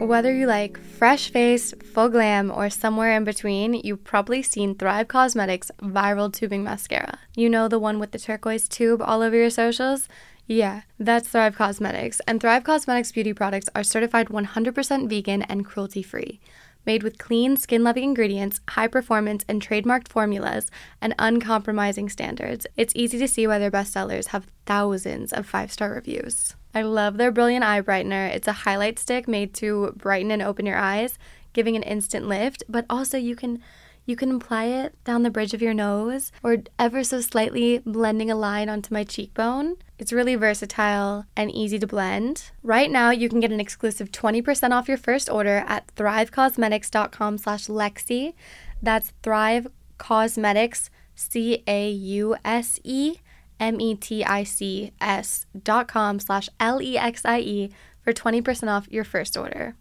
Whether you like fresh face, full glam, or somewhere in between, you've probably seen Thrive Causemetics Viral Tubing Mascara. You know the one with the turquoise tube all over your socials? Yeah, that's Thrive Causemetics. And Thrive Causemetics beauty products are certified 100% vegan and cruelty free. Made with clean, skin loving ingredients, high performance, and trademarked formulas, and uncompromising standards, it's easy to see why their bestsellers have thousands of five star reviews. I love their Brilliant Eye Brightener. It's a highlight stick made to brighten and open your eyes, giving an instant lift, but also you can you can apply it down the bridge of your nose or ever so slightly blending a line onto my cheekbone. It's really versatile and easy to blend. Right now, you can get an exclusive 20% off your first order at thrivecausemetics.com slash Lexi. That's Thrive Causemetics, C-A-U-S-E M-E-T-I-C-S dot com slash L-E-X-I-E for 20% off your first order.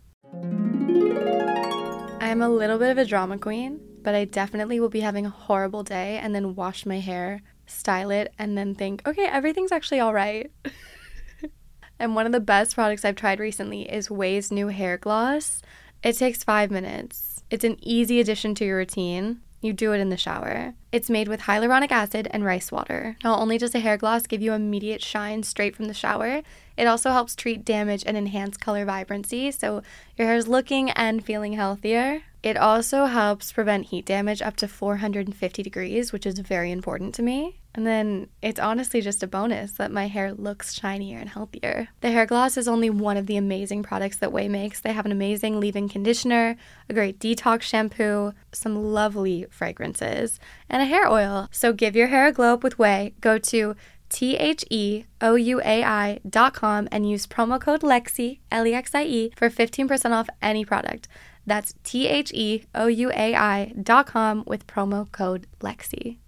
I'm a little bit of a drama queen, but I definitely will be having a horrible day and then wash my hair, style it, and then think, okay, everything's actually all right. and one of the best products I've tried recently is OUAI's new hair gloss. It takes five minutes. It's an easy addition to your routine. You do it in the shower. It's made with hyaluronic acid and rice water. Not only does a hair gloss give you immediate shine straight from the shower, it also helps treat damage and enhance color vibrancy so your hair is looking and feeling healthier. It also helps prevent heat damage up to 450 degrees, which is very important to me. And then it's honestly just a bonus that my hair looks shinier and healthier. The hair gloss is only one of the amazing products that OUAI makes. They have an amazing leave in conditioner, a great detox shampoo, some lovely fragrances, and a hair oil. So give your hair a glow up with OUAI. Go to T H E O U A I dot com and use promo code LEXIE, L E X I E, for 15% off any product. That's T H E O U A I dot com with promo code LEXIE.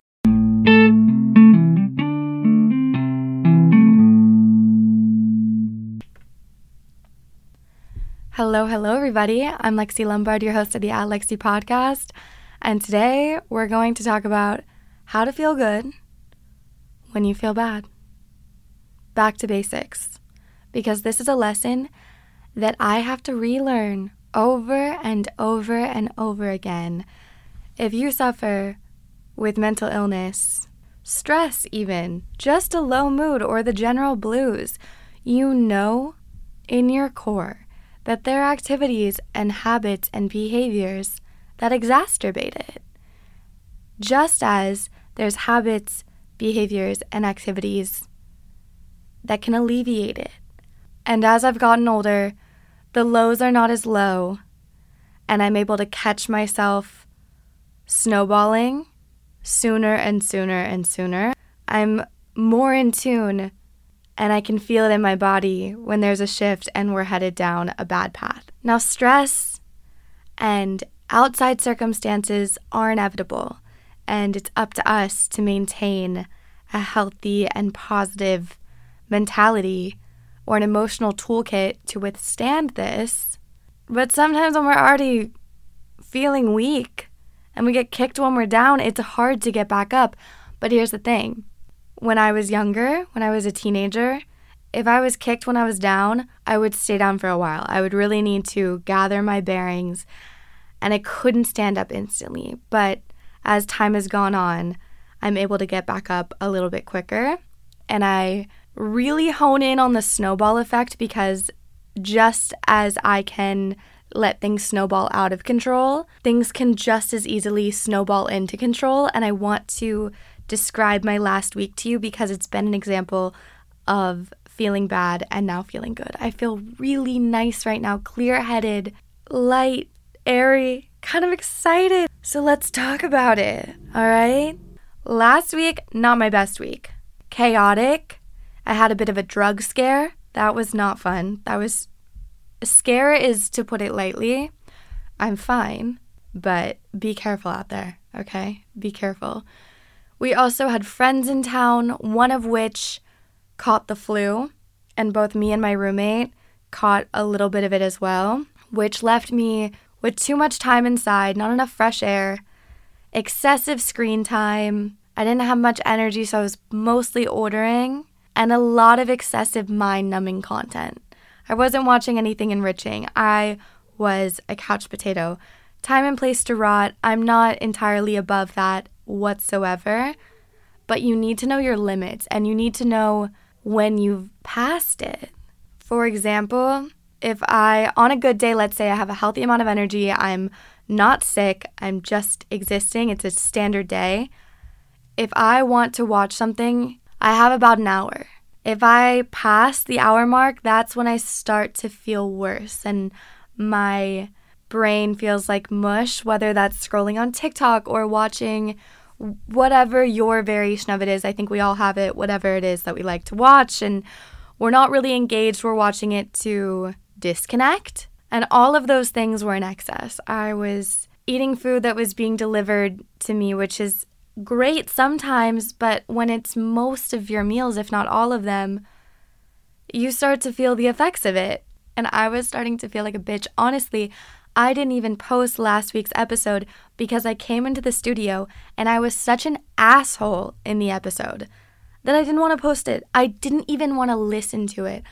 Hello, hello, everybody. I'm Lexie Lombard, your host of the At Lexi podcast. And today we're going to talk about how to feel good when you feel bad. Back to basics, because this is a lesson that I have to relearn over and over and over again. If you suffer with mental illness, stress, even, just a low mood, or the general blues, you know in your core that there are activities and habits and behaviors that exacerbate it. Just as there's habits, behaviors, and activities that can alleviate it. And as I've gotten older, the lows are not as low, and I'm able to catch myself snowballing sooner and sooner and sooner. I'm more in tune and I can feel it in my body when there's a shift and we're headed down a bad path. Now, stress and outside circumstances are inevitable, and it's up to us to maintain a healthy and positive mentality or an emotional toolkit to withstand this. But sometimes when we're already feeling weak and we get kicked when we're down, it's hard to get back up. But here's the thing when I was younger, when I was a teenager, if I was kicked when I was down, I would stay down for a while. I would really need to gather my bearings and I couldn't stand up instantly. But as time has gone on, I'm able to get back up a little bit quicker. And I really hone in on the snowball effect because just as I can let things snowball out of control, things can just as easily snowball into control. And I want to describe my last week to you because it's been an example of feeling bad and now feeling good. I feel really nice right now, clear headed, light, airy, kind of excited. So let's talk about it, all right? Last week, not my best week. Chaotic. I had a bit of a drug scare. That was not fun. That was. Scare is to put it lightly. I'm fine, but be careful out there, okay? Be careful. We also had friends in town, one of which caught the flu, and both me and my roommate caught a little bit of it as well, which left me with too much time inside, not enough fresh air, excessive screen time. I didn't have much energy, so I was mostly ordering, and a lot of excessive mind numbing content. I wasn't watching anything enriching. I was a couch potato. Time and place to rot. I'm not entirely above that whatsoever, but you need to know your limits and you need to know when you've passed it. For example, if I, on a good day, let's say I have a healthy amount of energy, I'm not sick, I'm just existing, it's a standard day. If I want to watch something, I have about an hour. If I pass the hour mark, that's when I start to feel worse and my brain feels like mush, whether that's scrolling on TikTok or watching whatever your variation of it is. I think we all have it, whatever it is that we like to watch. And we're not really engaged, we're watching it to disconnect. And all of those things were in excess. I was eating food that was being delivered to me, which is great sometimes, but when it's most of your meals, if not all of them, you start to feel the effects of it. And I was starting to feel like a bitch. Honestly, I didn't even post last week's episode because I came into the studio and I was such an asshole in the episode that I didn't want to post it. I didn't even want to listen to it.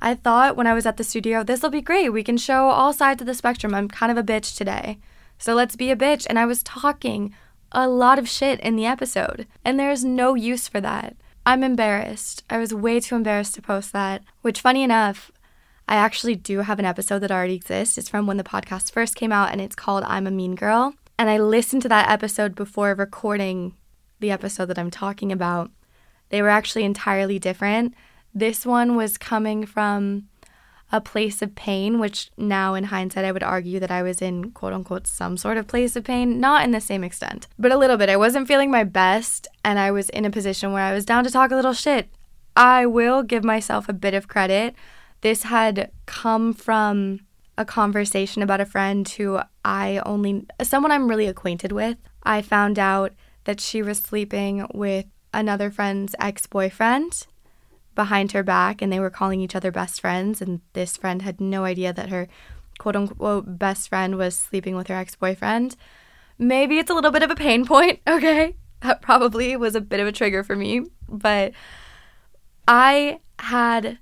I thought when I was at the studio, this will be great. We can show all sides of the spectrum. I'm kind of a bitch today. So let's be a bitch. And I was talking a lot of shit in the episode, and there's no use for that. I'm embarrassed. I was way too embarrassed to post that, which, funny enough, I actually do have an episode that already exists. It's from when the podcast first came out, and it's called I'm a Mean Girl. And I listened to that episode before recording the episode that I'm talking about. They were actually entirely different. This one was coming from a place of pain, which now in hindsight, I would argue that I was in quote unquote some sort of place of pain, not in the same extent, but a little bit. I wasn't feeling my best, and I was in a position where I was down to talk a little shit. I will give myself a bit of credit. This had come from a conversation about a friend who I only, someone I'm really acquainted with. I found out that she was sleeping with another friend's ex boyfriend behind her back and they were calling each other best friends. And this friend had no idea that her quote unquote best friend was sleeping with her ex boyfriend. Maybe it's a little bit of a pain point, okay? That probably was a bit of a trigger for me. But I had,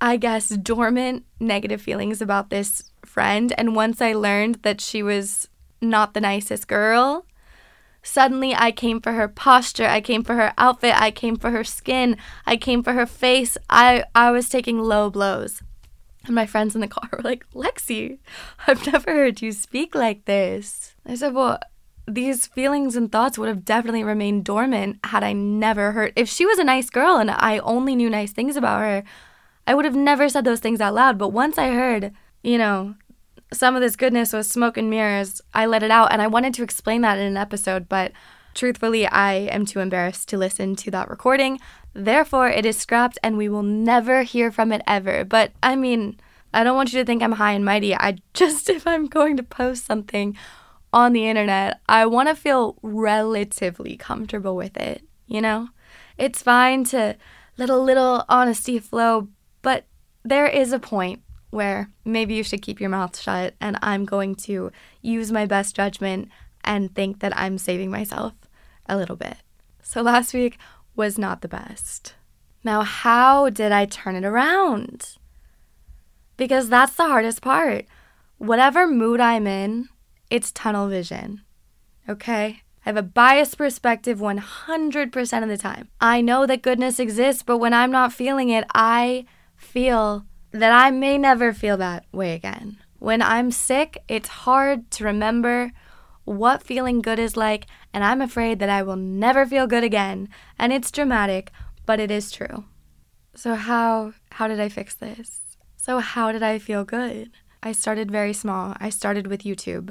I guess, dormant negative feelings about this friend. And once I learned that she was not the nicest girl, Suddenly, I came for her posture, I came for her outfit, I came for her skin, I came for her face. I, I was taking low blows. And my friends in the car were like, Lexi, I've never heard you speak like this. I said, Well, these feelings and thoughts would have definitely remained dormant had I never heard. If she was a nice girl and I only knew nice things about her, I would have never said those things out loud. But once I heard, you know, some of this goodness was smoke and mirrors. I let it out and I wanted to explain that in an episode, but truthfully, I am too embarrassed to listen to that recording. Therefore, it is scrapped and we will never hear from it ever. But I mean, I don't want you to think I'm high and mighty. I just, if I'm going to post something on the internet, I want to feel relatively comfortable with it, you know? It's fine to let a little honesty flow, but there is a point where maybe you should keep your mouth shut and I'm going to use my best judgment and think that I'm saving myself a little bit. So last week was not the best. Now, how did I turn it around? Because that's the hardest part. Whatever mood I'm in, it's tunnel vision. Okay? I have a biased perspective 100% of the time. I know that goodness exists, but when I'm not feeling it, I feel that I may never feel that way again. When I'm sick, it's hard to remember what feeling good is like, and I'm afraid that I will never feel good again. And it's dramatic, but it is true. So how how did I fix this? So how did I feel good? I started very small. I started with YouTube.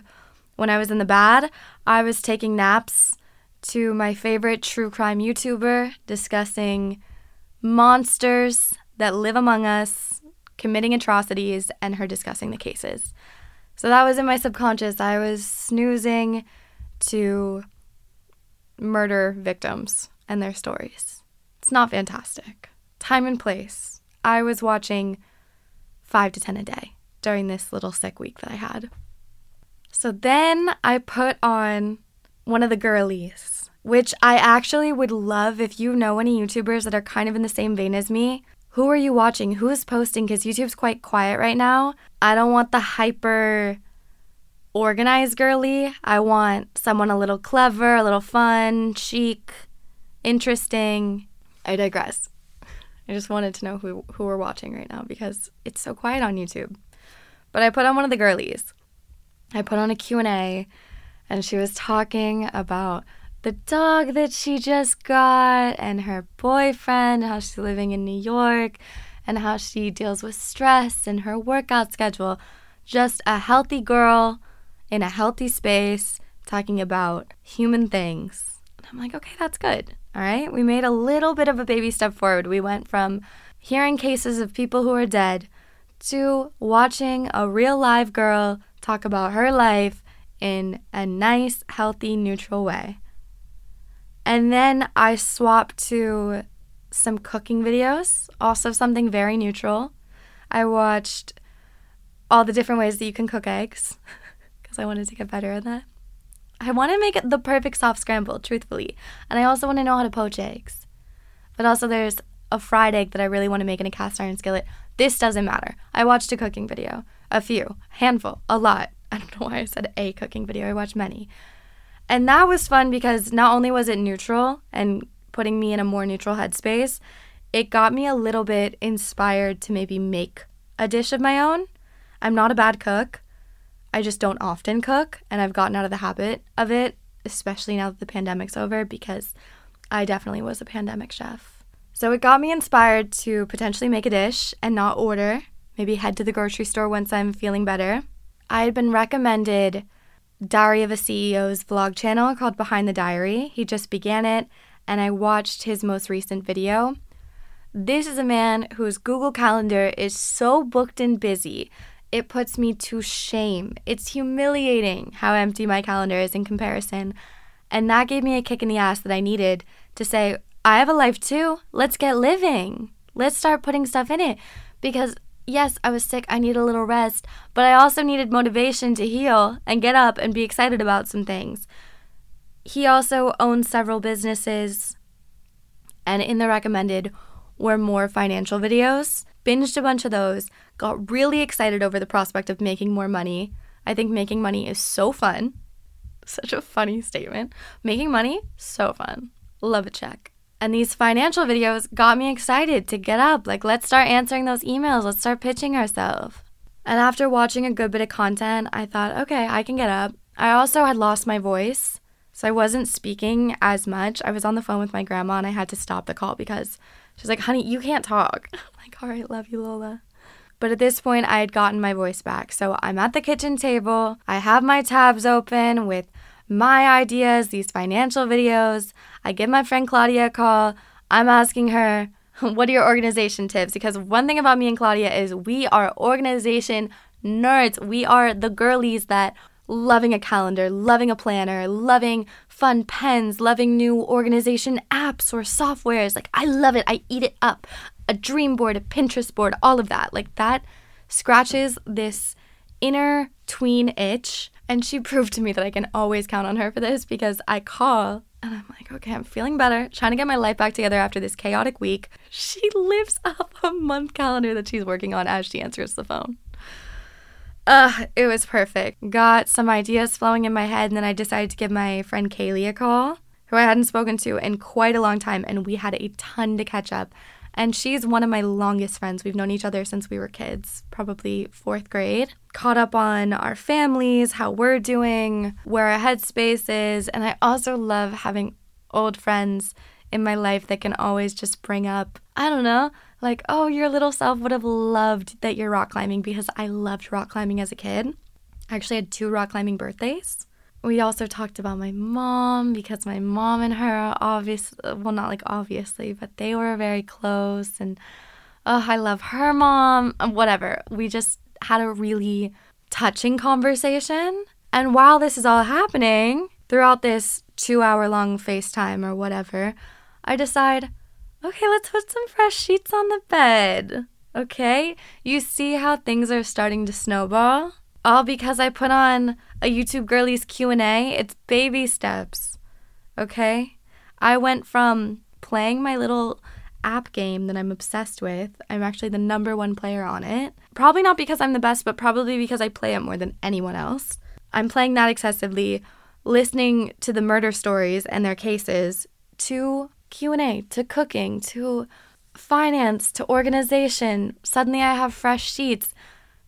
When I was in the bad, I was taking naps to my favorite true crime YouTuber discussing monsters that live among us committing atrocities and her discussing the cases. So that was in my subconscious. I was snoozing to murder victims and their stories. It's not fantastic. Time and place. I was watching five to 10 a day during this little sick week that I had. So then I put on one of the girlies, which I actually would love if you know any YouTubers that are kind of in the same vein as me who are you watching? Who is posting? Because YouTube's quite quiet right now. I don't want the hyper organized girly. I want someone a little clever, a little fun, chic, interesting. I digress. I just wanted to know who who we're watching right now because it's so quiet on YouTube. But I put on one of the girlies. I put on a Q&A and she was talking about the dog that she just got and her boyfriend, how she's living in New York, and how she deals with stress and her workout schedule. Just a healthy girl in a healthy space talking about human things. And I'm like, okay, that's good. All right. We made a little bit of a baby step forward. We went from hearing cases of people who are dead to watching a real live girl talk about her life in a nice, healthy, neutral way. And then I swapped to some cooking videos, also something very neutral. I watched all the different ways that you can cook eggs because I wanted to get better at that. I want to make it the perfect soft scramble, truthfully. And I also want to know how to poach eggs. But also, there's a fried egg that I really want to make in a cast iron skillet. This doesn't matter. I watched a cooking video, a few, handful, a lot. I don't know why I said a cooking video. I watched many. And that was fun because not only was it neutral and putting me in a more neutral headspace, it got me a little bit inspired to maybe make a dish of my own. I'm not a bad cook. I just don't often cook, and I've gotten out of the habit of it, especially now that the pandemic's over, because I definitely was a pandemic chef. So it got me inspired to potentially make a dish and not order, maybe head to the grocery store once I'm feeling better. I had been recommended Diary of a CEO's vlog channel called Behind the Diary. He just began it, and I watched his most recent video. This is a man whose Google Calendar is so booked and busy, it puts me to shame. It's humiliating how empty my calendar is in comparison. And that gave me a kick in the ass that I needed to say, I have a life too. Let's get living. Let's start putting stuff in it. Because yes, I was sick, I need a little rest, but I also needed motivation to heal and get up and be excited about some things. He also owns several businesses, and in the recommended were more financial videos. Binged a bunch of those, got really excited over the prospect of making more money. I think making money is so fun. Such a funny statement. Making money, so fun. Love a check. And these financial videos got me excited to get up. Like, let's start answering those emails. Let's start pitching ourselves. And after watching a good bit of content, I thought, okay, I can get up. I also had lost my voice, so I wasn't speaking as much. I was on the phone with my grandma and I had to stop the call because she's like, honey, you can't talk. I'm like, all right, love you, Lola. But at this point, I had gotten my voice back. So I'm at the kitchen table. I have my tabs open with my ideas, these financial videos. I give my friend Claudia a call. I'm asking her, what are your organization tips? Because one thing about me and Claudia is we are organization nerds. We are the girlies that loving a calendar, loving a planner, loving fun pens, loving new organization apps or softwares. Like, I love it. I eat it up. A dream board, a Pinterest board, all of that. Like, that scratches this inner tween itch and she proved to me that I can always count on her for this because I call and I'm like, okay, I'm feeling better, trying to get my life back together after this chaotic week. She lives up a month calendar that she's working on as she answers the phone. Uh, it was perfect. Got some ideas flowing in my head, and then I decided to give my friend Kaylee a call, who I hadn't spoken to in quite a long time, and we had a ton to catch up. And she's one of my longest friends. We've known each other since we were kids, probably fourth grade. Caught up on our families, how we're doing, where our headspace is. And I also love having old friends in my life that can always just bring up, I don't know, like, oh, your little self would have loved that you're rock climbing because I loved rock climbing as a kid. I actually had two rock climbing birthdays we also talked about my mom because my mom and her obviously well not like obviously but they were very close and oh i love her mom uh, whatever. We just had a really touching conversation. And while this is all happening throughout this two hour long facetime or whatever i decide okay let's put some fresh sheets on the bed. Okay? You see how things are starting to snowball all because I put on a YouTube girlies Q&A. It's baby steps. Okay? I went from playing my little app game that I'm obsessed with. I'm actually the number one player on it. Probably not because I'm the best, but probably because I play it more than anyone else. I'm playing that excessively, listening to the murder stories and their cases, to Q&A, to cooking, to finance, to organization. Suddenly I have fresh sheets.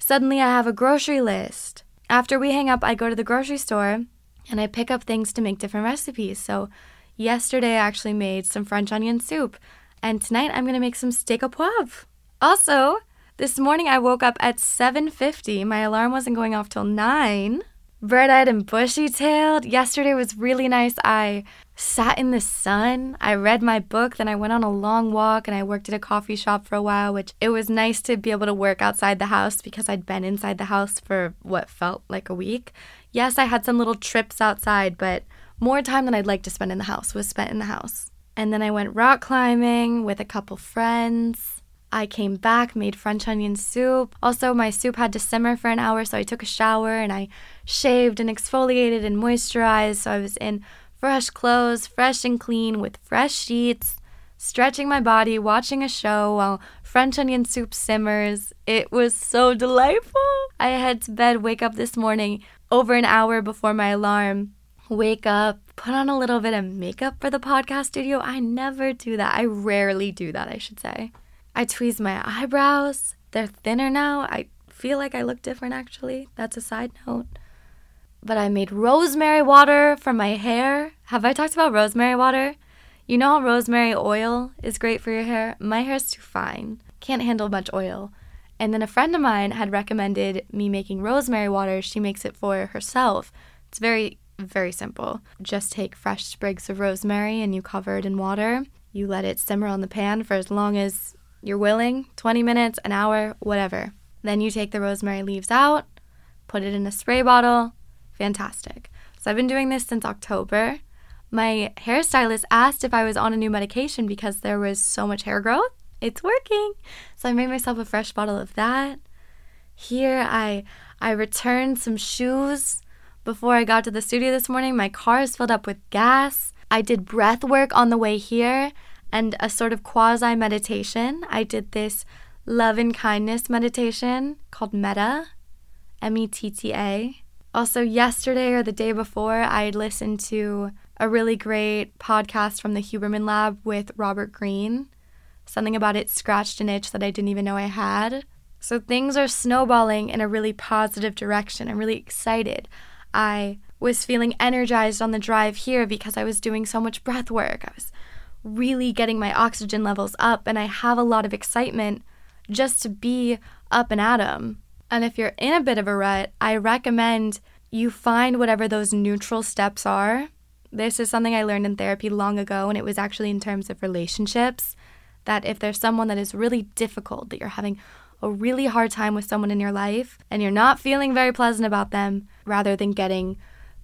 Suddenly I have a grocery list. After we hang up, I go to the grocery store and I pick up things to make different recipes. So yesterday I actually made some French onion soup, and tonight I'm gonna make some steak au poivre. Also, this morning I woke up at 7:50. My alarm wasn't going off till 9. Bright-eyed and bushy-tailed. Yesterday was really nice. I sat in the sun. I read my book, then I went on a long walk and I worked at a coffee shop for a while, which it was nice to be able to work outside the house because I'd been inside the house for what felt like a week. Yes, I had some little trips outside, but more time than I'd like to spend in the house was spent in the house. And then I went rock climbing with a couple friends. I came back, made French onion soup. Also, my soup had to simmer for an hour, so I took a shower and I shaved and exfoliated and moisturized. So I was in fresh clothes, fresh and clean, with fresh sheets, stretching my body, watching a show while French onion soup simmers. It was so delightful. I head to bed, wake up this morning over an hour before my alarm, wake up, put on a little bit of makeup for the podcast studio. I never do that. I rarely do that, I should say. I tweeze my eyebrows. They're thinner now. I feel like I look different actually. That's a side note. But I made rosemary water for my hair. Have I talked about rosemary water? You know how rosemary oil is great for your hair? My hair's too fine. Can't handle much oil. And then a friend of mine had recommended me making rosemary water. She makes it for herself. It's very, very simple. Just take fresh sprigs of rosemary and you cover it in water. You let it simmer on the pan for as long as you're willing 20 minutes, an hour, whatever. Then you take the rosemary leaves out, put it in a spray bottle. Fantastic. So I've been doing this since October. My hairstylist asked if I was on a new medication because there was so much hair growth it's working. So I made myself a fresh bottle of that. Here I I returned some shoes before I got to the studio this morning. My car is filled up with gas. I did breath work on the way here and a sort of quasi meditation. I did this love and kindness meditation called Metta, M E T T A. Also, yesterday or the day before, I listened to a really great podcast from the Huberman Lab with Robert Greene. Something about it scratched an itch that I didn't even know I had. So things are snowballing in a really positive direction. I'm really excited. I was feeling energized on the drive here because I was doing so much breath work. I was really getting my oxygen levels up, and I have a lot of excitement just to be up and at 'em. And if you're in a bit of a rut, I recommend you find whatever those neutral steps are. This is something I learned in therapy long ago, and it was actually in terms of relationships that if there's someone that is really difficult, that you're having a really hard time with someone in your life and you're not feeling very pleasant about them, rather than getting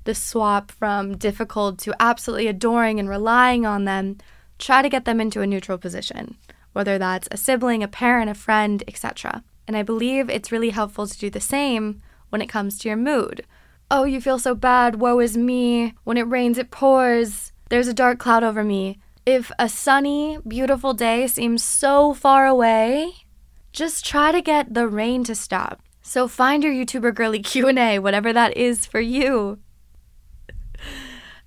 the swap from difficult to absolutely adoring and relying on them, try to get them into a neutral position, whether that's a sibling, a parent, a friend, etc. And I believe it's really helpful to do the same when it comes to your mood. Oh, you feel so bad, woe is me. When it rains, it pours. There's a dark cloud over me. If a sunny, beautiful day seems so far away, just try to get the rain to stop. So find your YouTuber girly Q&A, whatever that is for you.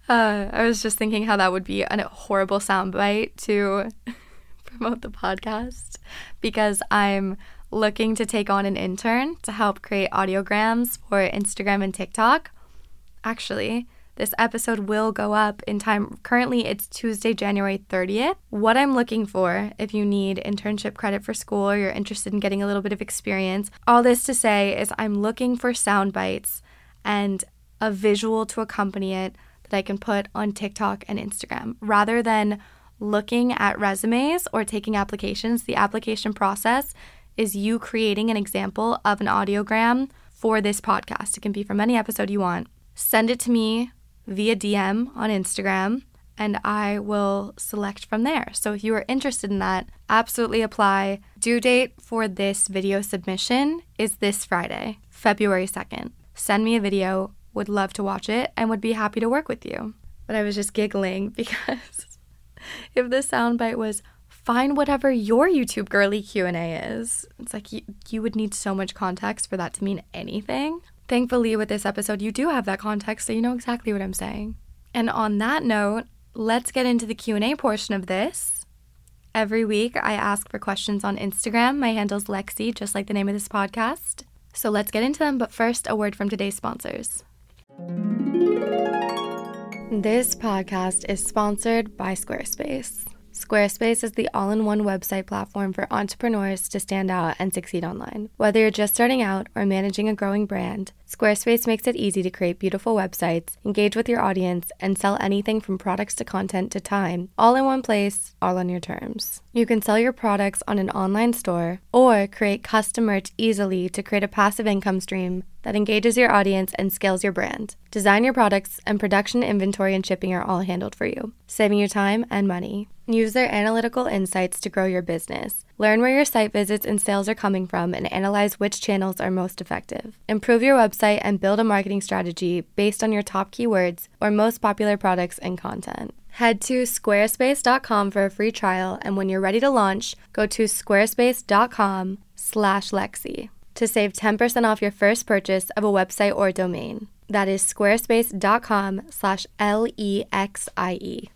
Uh, I was just thinking how that would be a horrible soundbite to promote the podcast because I'm looking to take on an intern to help create audiograms for Instagram and TikTok. Actually, this episode will go up in time. Currently, it's Tuesday, January 30th. What I'm looking for, if you need internship credit for school or you're interested in getting a little bit of experience, all this to say is I'm looking for sound bites and a visual to accompany it that I can put on TikTok and Instagram rather than looking at resumes or taking applications. The application process is you creating an example of an audiogram for this podcast. It can be from any episode you want. Send it to me via DM on Instagram and I will select from there. So if you are interested in that, absolutely apply. Due date for this video submission is this Friday, February 2nd. Send me a video, would love to watch it, and would be happy to work with you. But I was just giggling because if the soundbite was find whatever your YouTube girly Q&A is. It's like you, you would need so much context for that to mean anything. Thankfully with this episode you do have that context so you know exactly what I'm saying. And on that note, let's get into the Q&A portion of this. Every week I ask for questions on Instagram. My handle's Lexi, just like the name of this podcast. So let's get into them, but first a word from today's sponsors. This podcast is sponsored by Squarespace. Squarespace is the all in one website platform for entrepreneurs to stand out and succeed online. Whether you're just starting out or managing a growing brand, Squarespace makes it easy to create beautiful websites, engage with your audience, and sell anything from products to content to time, all in one place, all on your terms. You can sell your products on an online store or create custom merch easily to create a passive income stream that engages your audience and scales your brand. Design your products, and production, inventory, and shipping are all handled for you, saving you time and money. Use their analytical insights to grow your business. Learn where your site visits and sales are coming from and analyze which channels are most effective. Improve your website and build a marketing strategy based on your top keywords or most popular products and content. Head to squarespace.com for a free trial, and when you're ready to launch, go to squarespace.com/lexi to save 10% off your first purchase of a website or domain. That is squarespace.com slash L-E-X-I-E.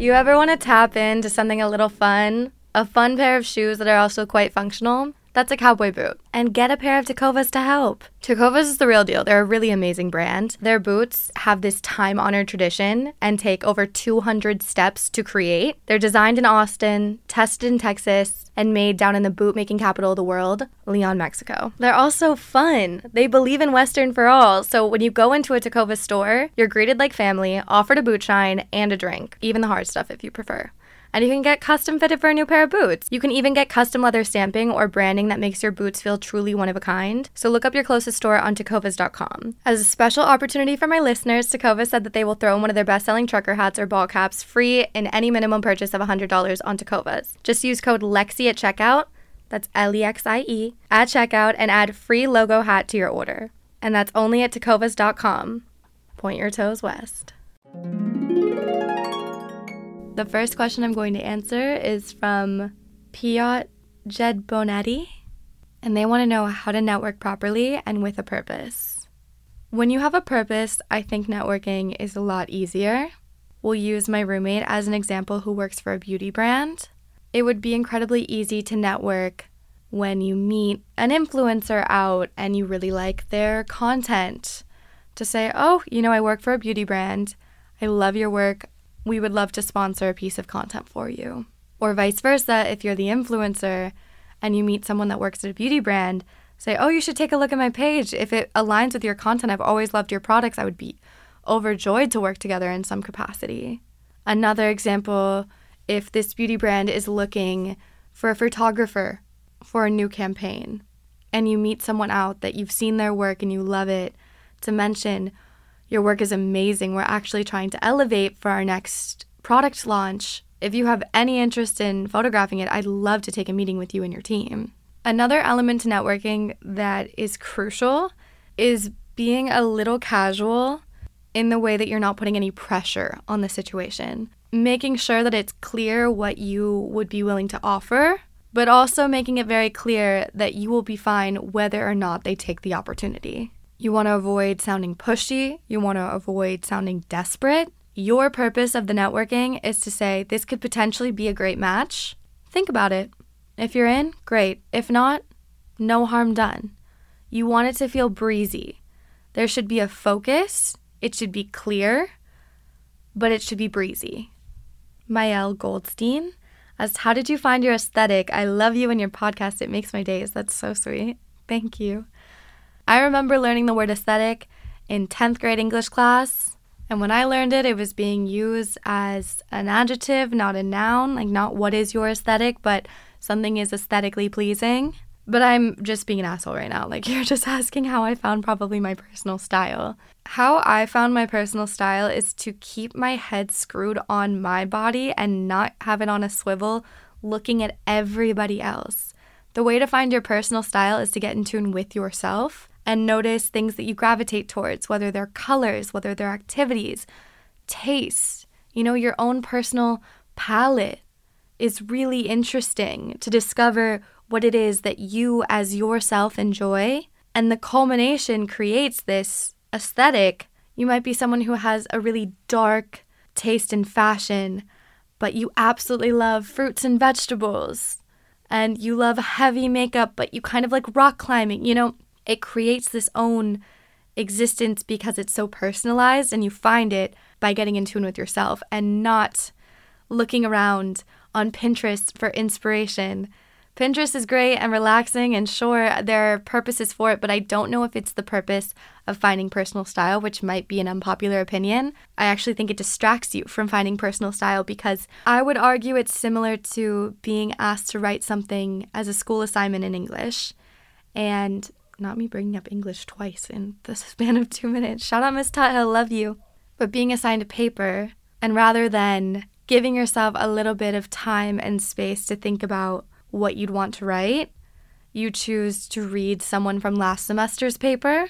You ever want to tap into something a little fun? A fun pair of shoes that are also quite functional? That's a cowboy boot. And get a pair of Tecovas to help. Tecovas is the real deal. They're a really amazing brand. Their boots have this time honored tradition and take over 200 steps to create. They're designed in Austin, tested in Texas, and made down in the boot making capital of the world, Leon, Mexico. They're also fun. They believe in Western for all. So when you go into a Tecovas store, you're greeted like family, offered a boot shine, and a drink, even the hard stuff if you prefer and you can get custom fitted for a new pair of boots. You can even get custom leather stamping or branding that makes your boots feel truly one of a kind. So look up your closest store on tecovas.com. As a special opportunity for my listeners, Tecovas said that they will throw in one of their best-selling trucker hats or ball caps free in any minimum purchase of $100 on Tecovas. Just use code LEXIE at checkout. That's L E X I E at checkout and add free logo hat to your order. And that's only at tecovas.com. Point your toes west. The first question I'm going to answer is from Piot Jed Bonetti, and they want to know how to network properly and with a purpose. When you have a purpose, I think networking is a lot easier. We'll use my roommate as an example who works for a beauty brand. It would be incredibly easy to network when you meet an influencer out and you really like their content. To say, oh, you know, I work for a beauty brand. I love your work we would love to sponsor a piece of content for you. Or vice versa, if you're the influencer and you meet someone that works at a beauty brand, say, Oh, you should take a look at my page. If it aligns with your content, I've always loved your products, I would be overjoyed to work together in some capacity. Another example, if this beauty brand is looking for a photographer for a new campaign and you meet someone out that you've seen their work and you love it, to mention, your work is amazing. We're actually trying to elevate for our next product launch. If you have any interest in photographing it, I'd love to take a meeting with you and your team. Another element to networking that is crucial is being a little casual in the way that you're not putting any pressure on the situation. Making sure that it's clear what you would be willing to offer, but also making it very clear that you will be fine whether or not they take the opportunity. You want to avoid sounding pushy. You want to avoid sounding desperate. Your purpose of the networking is to say, this could potentially be a great match. Think about it. If you're in, great. If not, no harm done. You want it to feel breezy. There should be a focus, it should be clear, but it should be breezy. Mael Goldstein asked, How did you find your aesthetic? I love you and your podcast. It makes my days. That's so sweet. Thank you. I remember learning the word aesthetic in 10th grade English class. And when I learned it, it was being used as an adjective, not a noun, like not what is your aesthetic, but something is aesthetically pleasing. But I'm just being an asshole right now. Like, you're just asking how I found probably my personal style. How I found my personal style is to keep my head screwed on my body and not have it on a swivel looking at everybody else. The way to find your personal style is to get in tune with yourself and notice things that you gravitate towards, whether they're colors, whether they're activities, tastes, you know, your own personal palette is really interesting to discover what it is that you as yourself enjoy. And the culmination creates this aesthetic. You might be someone who has a really dark taste in fashion, but you absolutely love fruits and vegetables. And you love heavy makeup, but you kind of like rock climbing. You know, it creates this own existence because it's so personalized and you find it by getting in tune with yourself and not looking around on Pinterest for inspiration. Pinterest is great and relaxing, and sure, there are purposes for it, but I don't know if it's the purpose of finding personal style, which might be an unpopular opinion. I actually think it distracts you from finding personal style because I would argue it's similar to being asked to write something as a school assignment in English. And not me bringing up English twice in the span of two minutes. Shout out Miss Tuthill, love you. But being assigned a paper, and rather than giving yourself a little bit of time and space to think about what you'd want to write, you choose to read someone from last semester's paper.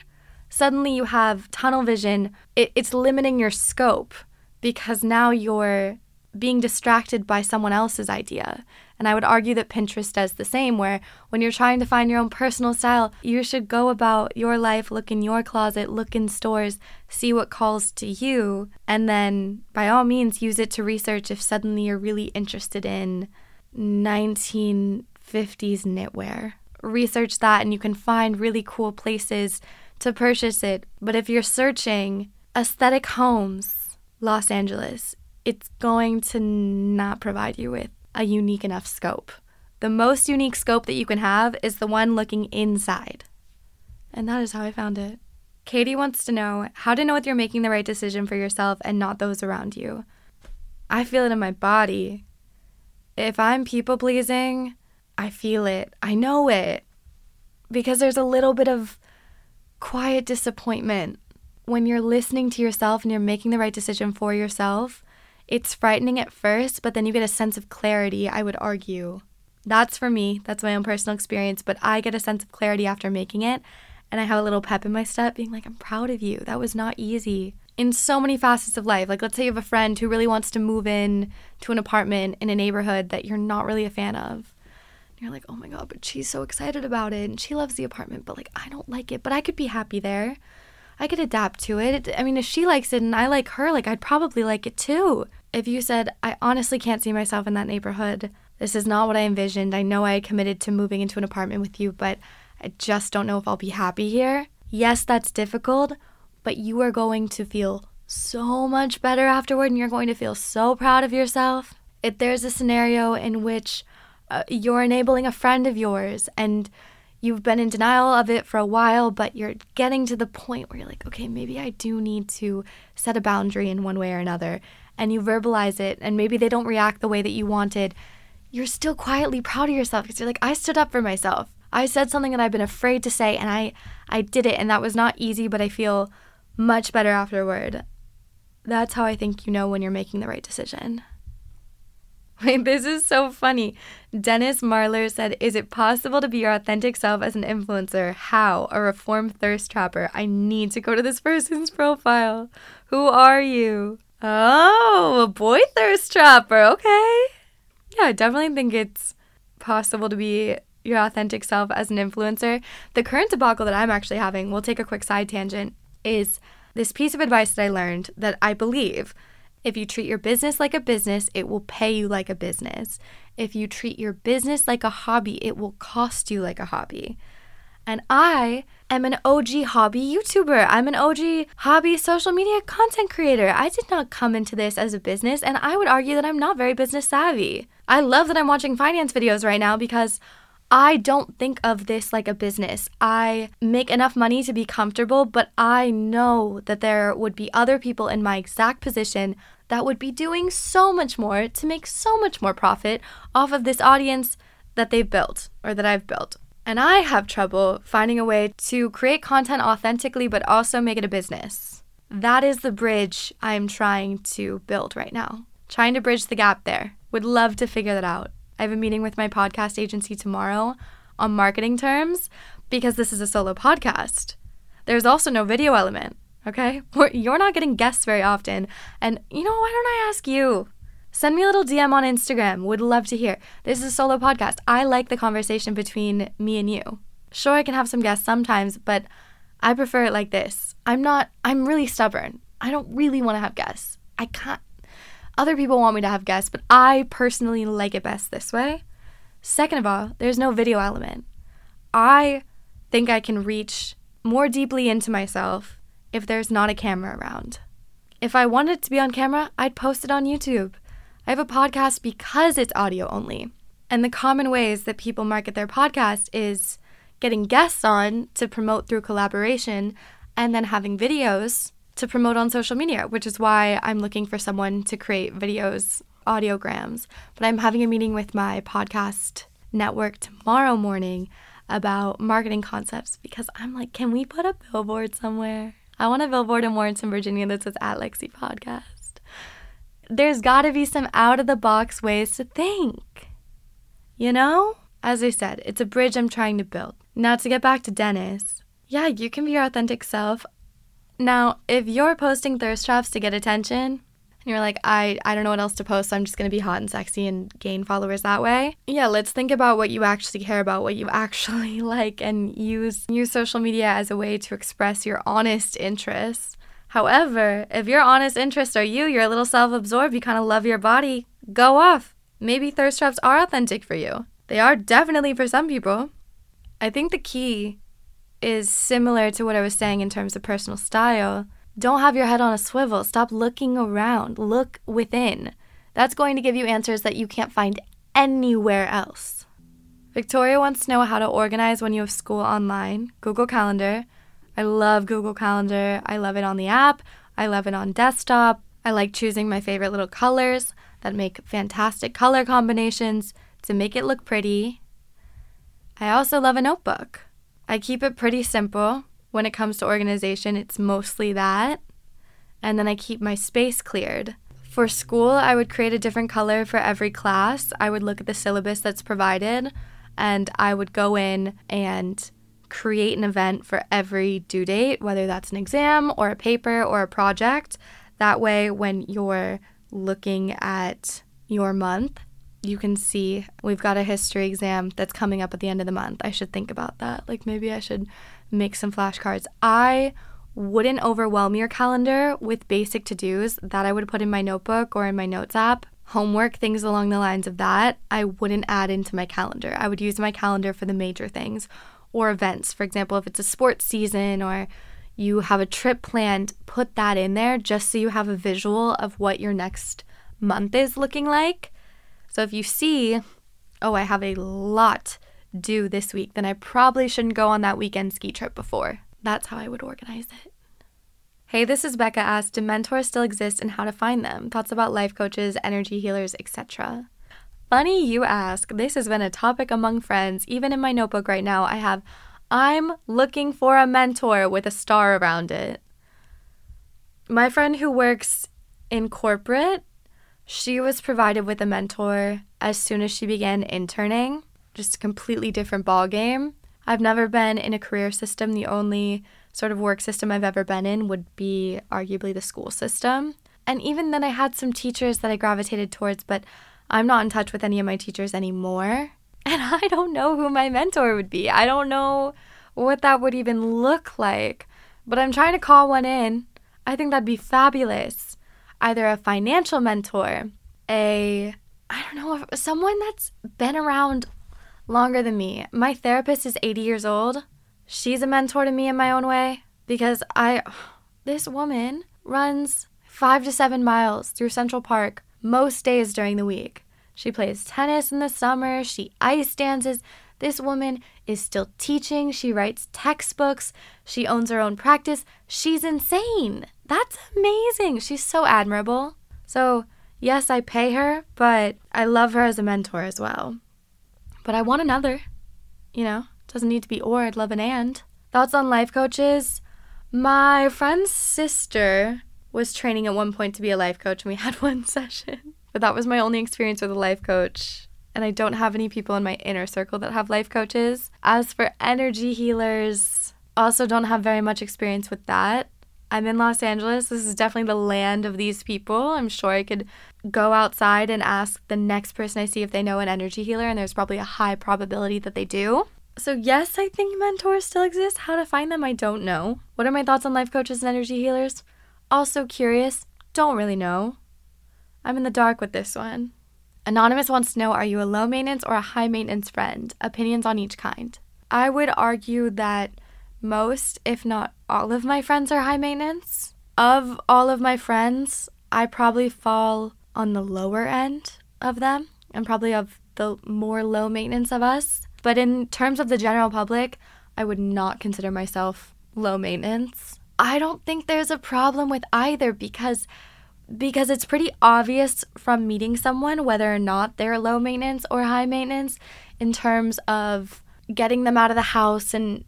Suddenly you have tunnel vision. It, it's limiting your scope because now you're being distracted by someone else's idea. And I would argue that Pinterest does the same, where when you're trying to find your own personal style, you should go about your life, look in your closet, look in stores, see what calls to you, and then by all means use it to research if suddenly you're really interested in 1950s knitwear. Research that, and you can find really cool places to purchase it. But if you're searching aesthetic homes, Los Angeles, it's going to not provide you with a unique enough scope. The most unique scope that you can have is the one looking inside. And that is how I found it. Katie wants to know how to know if you're making the right decision for yourself and not those around you. I feel it in my body. If I'm people pleasing, I feel it. I know it. Because there's a little bit of quiet disappointment when you're listening to yourself and you're making the right decision for yourself it's frightening at first, but then you get a sense of clarity, I would argue. That's for me, that's my own personal experience, but I get a sense of clarity after making it. And I have a little pep in my step, being like, I'm proud of you. That was not easy. In so many facets of life. Like, let's say you have a friend who really wants to move in to an apartment in a neighborhood that you're not really a fan of. You're like, oh my God, but she's so excited about it and she loves the apartment, but like, I don't like it, but I could be happy there. I could adapt to it. I mean, if she likes it and I like her, like, I'd probably like it too. If you said, I honestly can't see myself in that neighborhood, this is not what I envisioned. I know I committed to moving into an apartment with you, but I just don't know if I'll be happy here. Yes, that's difficult, but you are going to feel so much better afterward and you're going to feel so proud of yourself. If there's a scenario in which uh, you're enabling a friend of yours and you've been in denial of it for a while, but you're getting to the point where you're like, okay, maybe I do need to set a boundary in one way or another and you verbalize it and maybe they don't react the way that you wanted, you're still quietly proud of yourself because you're like, I stood up for myself. I said something that I've been afraid to say and I I did it and that was not easy, but I feel much better afterward. That's how I think you know when you're making the right decision. Wait, this is so funny. Dennis Marler said, Is it possible to be your authentic self as an influencer? How? A reformed thirst trapper. I need to go to this person's profile. Who are you? Oh, a boy thirst trapper. Okay. Yeah, I definitely think it's possible to be your authentic self as an influencer. The current debacle that I'm actually having, we'll take a quick side tangent, is this piece of advice that I learned that I believe if you treat your business like a business, it will pay you like a business. If you treat your business like a hobby, it will cost you like a hobby. And I am an OG hobby YouTuber. I'm an OG hobby social media content creator. I did not come into this as a business, and I would argue that I'm not very business savvy. I love that I'm watching finance videos right now because I don't think of this like a business. I make enough money to be comfortable, but I know that there would be other people in my exact position that would be doing so much more to make so much more profit off of this audience that they've built or that I've built. And I have trouble finding a way to create content authentically, but also make it a business. That is the bridge I'm trying to build right now. Trying to bridge the gap there. Would love to figure that out. I have a meeting with my podcast agency tomorrow on marketing terms because this is a solo podcast. There's also no video element, okay? You're not getting guests very often. And you know, why don't I ask you? Send me a little DM on Instagram. Would love to hear. This is a solo podcast. I like the conversation between me and you. Sure, I can have some guests sometimes, but I prefer it like this. I'm not, I'm really stubborn. I don't really want to have guests. I can't. Other people want me to have guests, but I personally like it best this way. Second of all, there's no video element. I think I can reach more deeply into myself if there's not a camera around. If I wanted to be on camera, I'd post it on YouTube. I have a podcast because it's audio only. And the common ways that people market their podcast is getting guests on to promote through collaboration and then having videos to promote on social media, which is why I'm looking for someone to create videos, audiograms. But I'm having a meeting with my podcast network tomorrow morning about marketing concepts because I'm like, can we put a billboard somewhere? I want a billboard in Warrenton, Virginia that says at Lexie Podcast. There's got to be some out of the box ways to think. You know? As I said, it's a bridge I'm trying to build. Now, to get back to Dennis, yeah, you can be your authentic self. Now, if you're posting thirst traps to get attention, and you're like, I, I don't know what else to post, so I'm just gonna be hot and sexy and gain followers that way. Yeah, let's think about what you actually care about, what you actually like, and use use social media as a way to express your honest interests. However, if your honest interests are you, you're a little self-absorbed, you kind of love your body, go off. Maybe thirst traps are authentic for you. They are definitely for some people. I think the key is similar to what I was saying in terms of personal style don't have your head on a swivel. Stop looking around. Look within. That's going to give you answers that you can't find anywhere else. Victoria wants to know how to organize when you have school online. Google Calendar. I love Google Calendar. I love it on the app. I love it on desktop. I like choosing my favorite little colors that make fantastic color combinations to make it look pretty. I also love a notebook. I keep it pretty simple when it comes to organization, it's mostly that. And then I keep my space cleared. For school, I would create a different color for every class. I would look at the syllabus that's provided and I would go in and create an event for every due date, whether that's an exam or a paper or a project. That way, when you're looking at your month, you can see we've got a history exam that's coming up at the end of the month. I should think about that. Like maybe I should make some flashcards. I wouldn't overwhelm your calendar with basic to dos that I would put in my notebook or in my notes app. Homework, things along the lines of that, I wouldn't add into my calendar. I would use my calendar for the major things or events. For example, if it's a sports season or you have a trip planned, put that in there just so you have a visual of what your next month is looking like. So if you see, oh, I have a lot due this week, then I probably shouldn't go on that weekend ski trip before. That's how I would organize it. Hey, this is Becca asked, do mentors still exist and how to find them? Thoughts about life coaches, energy healers, etc. Funny you ask. This has been a topic among friends. Even in my notebook right now, I have I'm looking for a mentor with a star around it. My friend who works in corporate, she was provided with a mentor as soon as she began interning just a completely different ball game. I've never been in a career system. The only sort of work system I've ever been in would be arguably the school system. And even then, I had some teachers that I gravitated towards, but I'm not in touch with any of my teachers anymore. And I don't know who my mentor would be. I don't know what that would even look like. But I'm trying to call one in. I think that'd be fabulous. Either a financial mentor, a, I don't know, someone that's been around longer than me. My therapist is 80 years old. She's a mentor to me in my own way because I, this woman runs five to seven miles through Central Park most days during the week. She plays tennis in the summer, she ice dances. This woman is still teaching, she writes textbooks, she owns her own practice. She's insane. That's amazing. She's so admirable. So, yes, I pay her, but I love her as a mentor as well. But I want another. You know, doesn't need to be or, I'd love an and. Thoughts on life coaches? My friend's sister was training at one point to be a life coach, and we had one session. But that was my only experience with a life coach. And I don't have any people in my inner circle that have life coaches. As for energy healers, also don't have very much experience with that. I'm in Los Angeles. This is definitely the land of these people. I'm sure I could go outside and ask the next person I see if they know an energy healer, and there's probably a high probability that they do. So, yes, I think mentors still exist. How to find them, I don't know. What are my thoughts on life coaches and energy healers? Also curious, don't really know. I'm in the dark with this one. Anonymous wants to know Are you a low maintenance or a high maintenance friend? Opinions on each kind. I would argue that most, if not all, of my friends are high maintenance. Of all of my friends, I probably fall on the lower end of them and probably of the more low maintenance of us. But in terms of the general public, I would not consider myself low maintenance. I don't think there's a problem with either because because it's pretty obvious from meeting someone whether or not they're low maintenance or high maintenance in terms of getting them out of the house and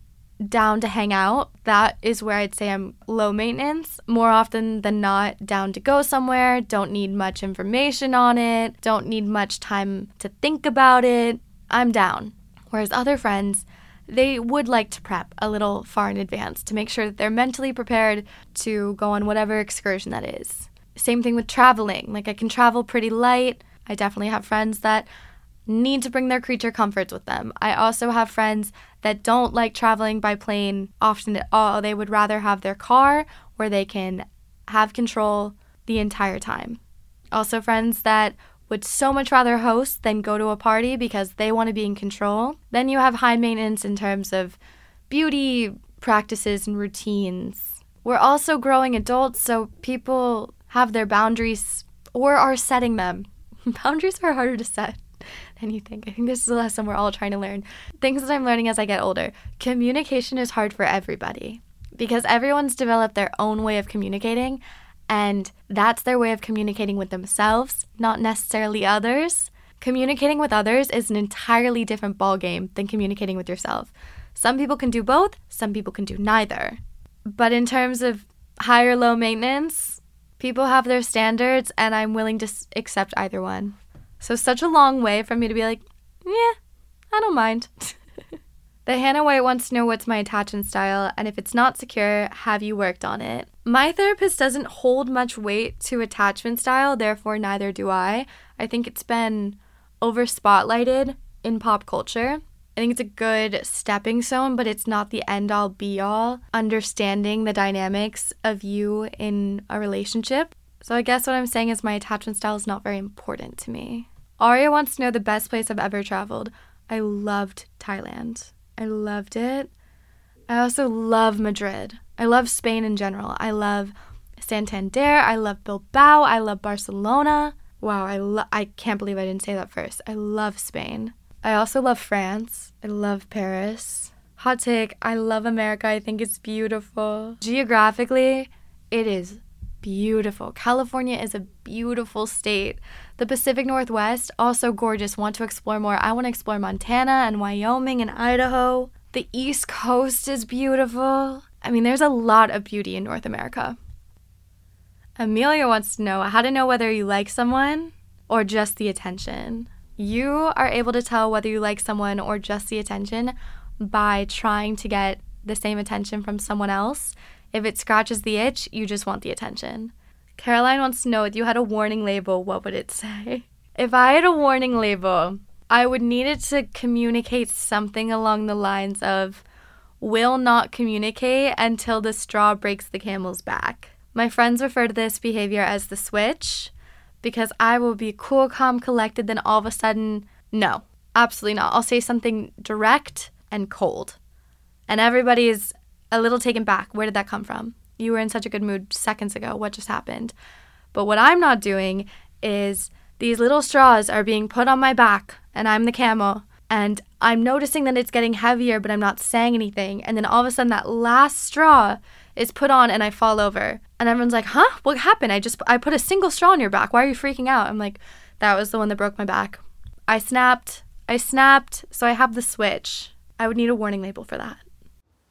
down to hang out. That is where I'd say I'm low maintenance. More often than not, down to go somewhere, don't need much information on it, don't need much time to think about it. I'm down. Whereas other friends, they would like to prep a little far in advance to make sure that they're mentally prepared to go on whatever excursion that is. Same thing with traveling. Like, I can travel pretty light. I definitely have friends that need to bring their creature comforts with them. I also have friends that don't like traveling by plane often at all. They would rather have their car where they can have control the entire time. Also, friends that would so much rather host than go to a party because they want to be in control. Then you have high maintenance in terms of beauty practices and routines. We're also growing adults, so people have their boundaries or are setting them. boundaries are harder to set think. I think this is a lesson we're all trying to learn. Things that I'm learning as I get older. Communication is hard for everybody because everyone's developed their own way of communicating, and that's their way of communicating with themselves, not necessarily others. Communicating with others is an entirely different ballgame than communicating with yourself. Some people can do both, some people can do neither. But in terms of high or low maintenance, people have their standards, and I'm willing to accept either one. So, such a long way for me to be like, yeah, I don't mind. The Hannah White wants to know what's my attachment style and if it's not secure, have you worked on it? My therapist doesn't hold much weight to attachment style, therefore, neither do I. I think it's been over spotlighted in pop culture. I think it's a good stepping stone, but it's not the end all be all. Understanding the dynamics of you in a relationship. So, I guess what I'm saying is my attachment style is not very important to me. Aria wants to know the best place I've ever traveled. I loved Thailand. I loved it. I also love Madrid. I love Spain in general. I love Santander. I love Bilbao. I love Barcelona. Wow, I lo- I can't believe I didn't say that first. I love Spain. I also love France. I love Paris. Hot take, I love America. I think it's beautiful. Geographically, it is beautiful. California is a beautiful state. The Pacific Northwest, also gorgeous. Want to explore more? I want to explore Montana and Wyoming and Idaho. The East Coast is beautiful. I mean, there's a lot of beauty in North America. Amelia wants to know how to know whether you like someone or just the attention. You are able to tell whether you like someone or just the attention by trying to get the same attention from someone else if it scratches the itch, you just want the attention. Caroline wants to know if you had a warning label, what would it say? If I had a warning label, I would need it to communicate something along the lines of will not communicate until the straw breaks the camel's back. My friends refer to this behavior as the switch because I will be cool, calm, collected, then all of a sudden, no, absolutely not. I'll say something direct and cold. And everybody's a little taken back. Where did that come from? You were in such a good mood seconds ago. What just happened? But what I'm not doing is these little straws are being put on my back, and I'm the camel. And I'm noticing that it's getting heavier, but I'm not saying anything. And then all of a sudden, that last straw is put on, and I fall over. And everyone's like, "Huh? What happened? I just I put a single straw on your back. Why are you freaking out?" I'm like, "That was the one that broke my back." I snapped. I snapped. So I have the switch. I would need a warning label for that.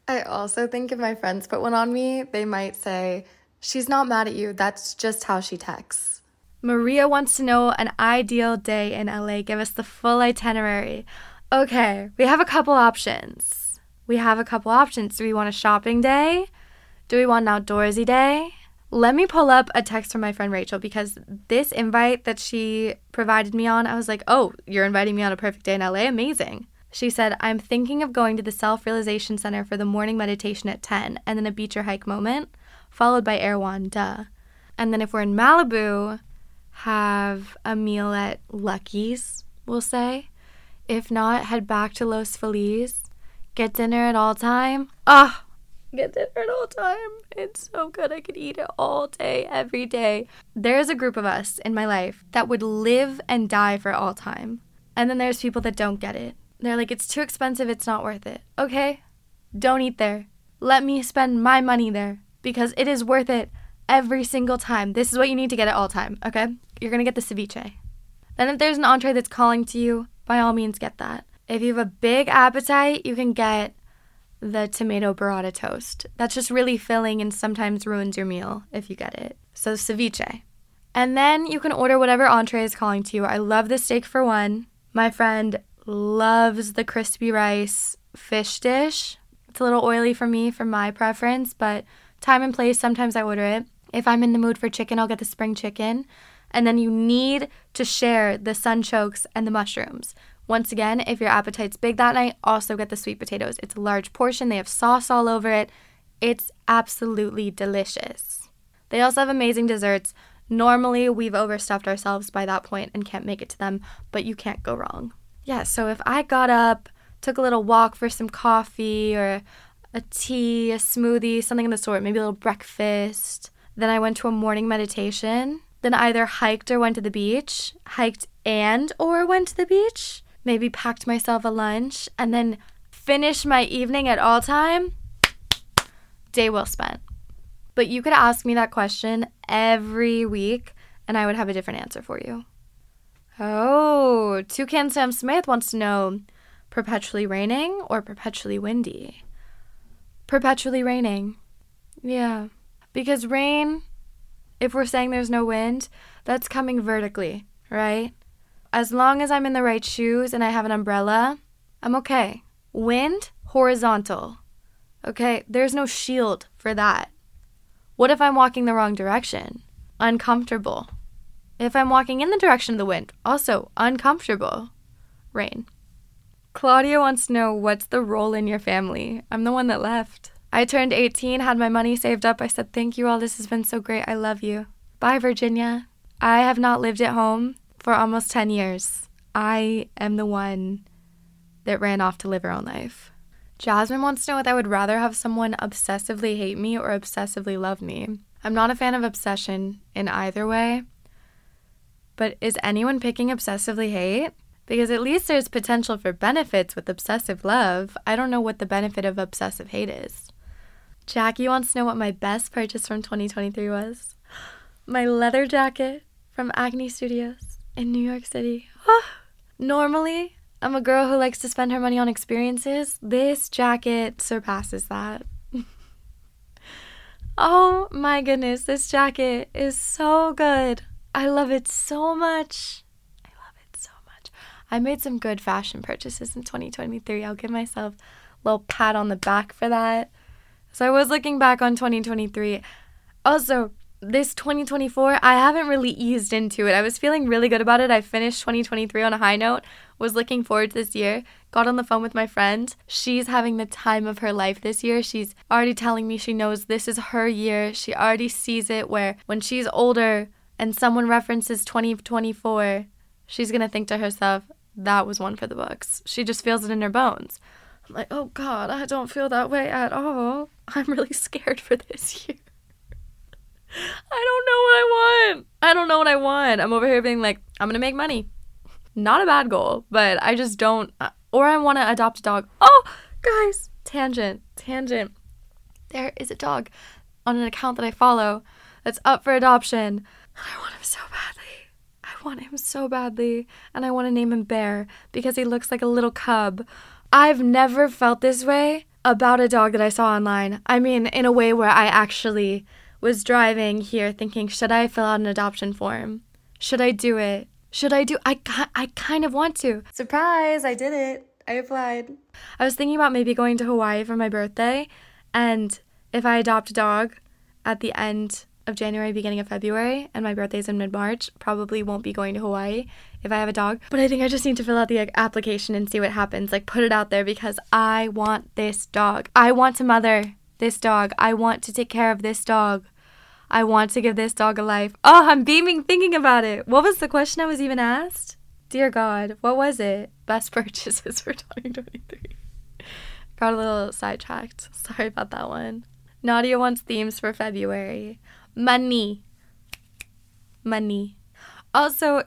I also think if my friends put one on me, they might say, She's not mad at you, that's just how she texts. Maria wants to know an ideal day in LA. Give us the full itinerary. Okay, we have a couple options. We have a couple options. Do we want a shopping day? Do we want an outdoorsy day? Let me pull up a text from my friend Rachel because this invite that she provided me on, I was like, oh, you're inviting me on a perfect day in LA? Amazing. She said, I'm thinking of going to the Self Realization Center for the morning meditation at 10 and then a beach or hike moment, followed by Erewhon, duh. And then if we're in Malibu, have a meal at Lucky's, we'll say. If not, head back to Los Feliz, get dinner at all time. Ah, get dinner at all time. It's so good. I could eat it all day, every day. There's a group of us in my life that would live and die for all time. And then there's people that don't get it. They're like, it's too expensive, it's not worth it. Okay, don't eat there. Let me spend my money there because it is worth it every single time. This is what you need to get at all time, okay? You're gonna get the ceviche. Then if there's an entree that's calling to you, by all means get that. If you have a big appetite, you can get the tomato burrata toast. That's just really filling and sometimes ruins your meal if you get it. So ceviche. And then you can order whatever entree is calling to you. I love the steak for one. My friend loves the crispy rice fish dish. It's a little oily for me for my preference, but time and place, sometimes I order it. If I'm in the mood for chicken, I'll get the spring chicken. And then you need to share the sunchokes and the mushrooms. Once again, if your appetite's big that night, also get the sweet potatoes. It's a large portion, they have sauce all over it. It's absolutely delicious. They also have amazing desserts. Normally, we've overstuffed ourselves by that point and can't make it to them, but you can't go wrong. Yeah, so if I got up, took a little walk for some coffee or a tea, a smoothie, something of the sort, maybe a little breakfast, then I went to a morning meditation, then either hiked or went to the beach, hiked and or went to the beach, maybe packed myself a lunch, and then finished my evening at all time, day well spent. But you could ask me that question every week and I would have a different answer for you. Oh, Toucan Sam Smith wants to know perpetually raining or perpetually windy? Perpetually raining. Yeah. Because rain, if we're saying there's no wind, that's coming vertically, right? As long as I'm in the right shoes and I have an umbrella, I'm okay. Wind, horizontal. Okay, there's no shield for that. What if I'm walking the wrong direction? Uncomfortable. If I'm walking in the direction of the wind, also uncomfortable. Rain. Claudia wants to know what's the role in your family. I'm the one that left. I turned 18, had my money saved up. I said, Thank you all. This has been so great. I love you. Bye, Virginia. I have not lived at home for almost 10 years. I am the one that ran off to live her own life. Jasmine wants to know if I would rather have someone obsessively hate me or obsessively love me. I'm not a fan of obsession in either way. But is anyone picking obsessively hate? Because at least there's potential for benefits with obsessive love. I don't know what the benefit of obsessive hate is. Jackie wants to know what my best purchase from 2023 was. My leather jacket from Acne Studios in New York City. Ah! Normally, I'm a girl who likes to spend her money on experiences. This jacket surpasses that. oh my goodness, this jacket is so good. I love it so much. I love it so much. I made some good fashion purchases in 2023. I'll give myself a little pat on the back for that. So I was looking back on 2023. Also, this 2024, I haven't really eased into it. I was feeling really good about it. I finished 2023 on a high note, was looking forward to this year. Got on the phone with my friend. She's having the time of her life this year. She's already telling me she knows this is her year. She already sees it where when she's older, and someone references 2024, she's going to think to herself, that was one for the books. She just feels it in her bones. I'm like, oh God, I don't feel that way at all. I'm really scared for this year. I don't know what I want. I don't know what I want. I'm over here being like, I'm going to make money. Not a bad goal, but I just don't. Uh, or I want to adopt a dog. Oh, guys, tangent, tangent. There is a dog on an account that I follow that's up for adoption. I want him so badly. I want him so badly. And I want to name him Bear because he looks like a little cub. I've never felt this way about a dog that I saw online. I mean, in a way where I actually was driving here thinking, should I fill out an adoption form? Should I do it? Should I do I I kind of want to. Surprise, I did it. I applied. I was thinking about maybe going to Hawaii for my birthday and if I adopt a dog at the end of January, beginning of February, and my birthday's in mid March. Probably won't be going to Hawaii if I have a dog. But I think I just need to fill out the application and see what happens. Like, put it out there because I want this dog. I want to mother this dog. I want to take care of this dog. I want to give this dog a life. Oh, I'm beaming thinking about it. What was the question I was even asked? Dear God, what was it? Best purchases for 2023. Got a little sidetracked. Sorry about that one. Nadia wants themes for February. Money. Money. Also,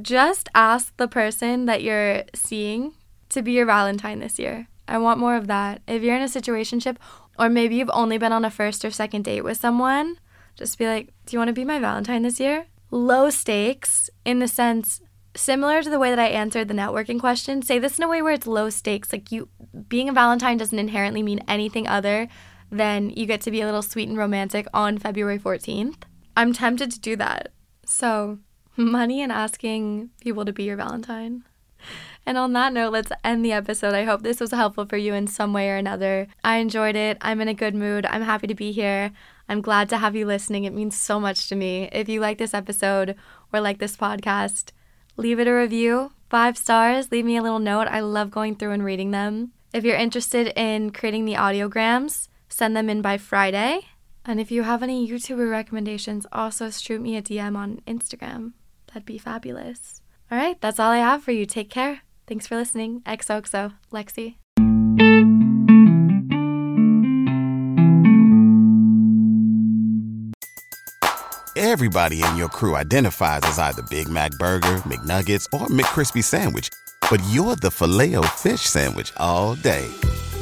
just ask the person that you're seeing to be your Valentine this year. I want more of that. If you're in a situationship, or maybe you've only been on a first or second date with someone, just be like, Do you want to be my Valentine this year? Low stakes in the sense similar to the way that I answered the networking question. Say this in a way where it's low stakes. Like you being a Valentine doesn't inherently mean anything other than you get to be a little sweet and romantic on February 14th. I'm tempted to do that. So, money and asking people to be your Valentine. And on that note, let's end the episode. I hope this was helpful for you in some way or another. I enjoyed it. I'm in a good mood. I'm happy to be here. I'm glad to have you listening. It means so much to me. If you like this episode or like this podcast, leave it a review. Five stars. Leave me a little note. I love going through and reading them. If you're interested in creating the audiograms, send them in by Friday. And if you have any YouTuber recommendations, also shoot me a DM on Instagram. That'd be fabulous. All right, that's all I have for you. Take care. Thanks for listening. XOXO, Lexie. Everybody in your crew identifies as either Big Mac Burger, McNuggets, or McCrispy Sandwich, but you're the filet fish Sandwich all day.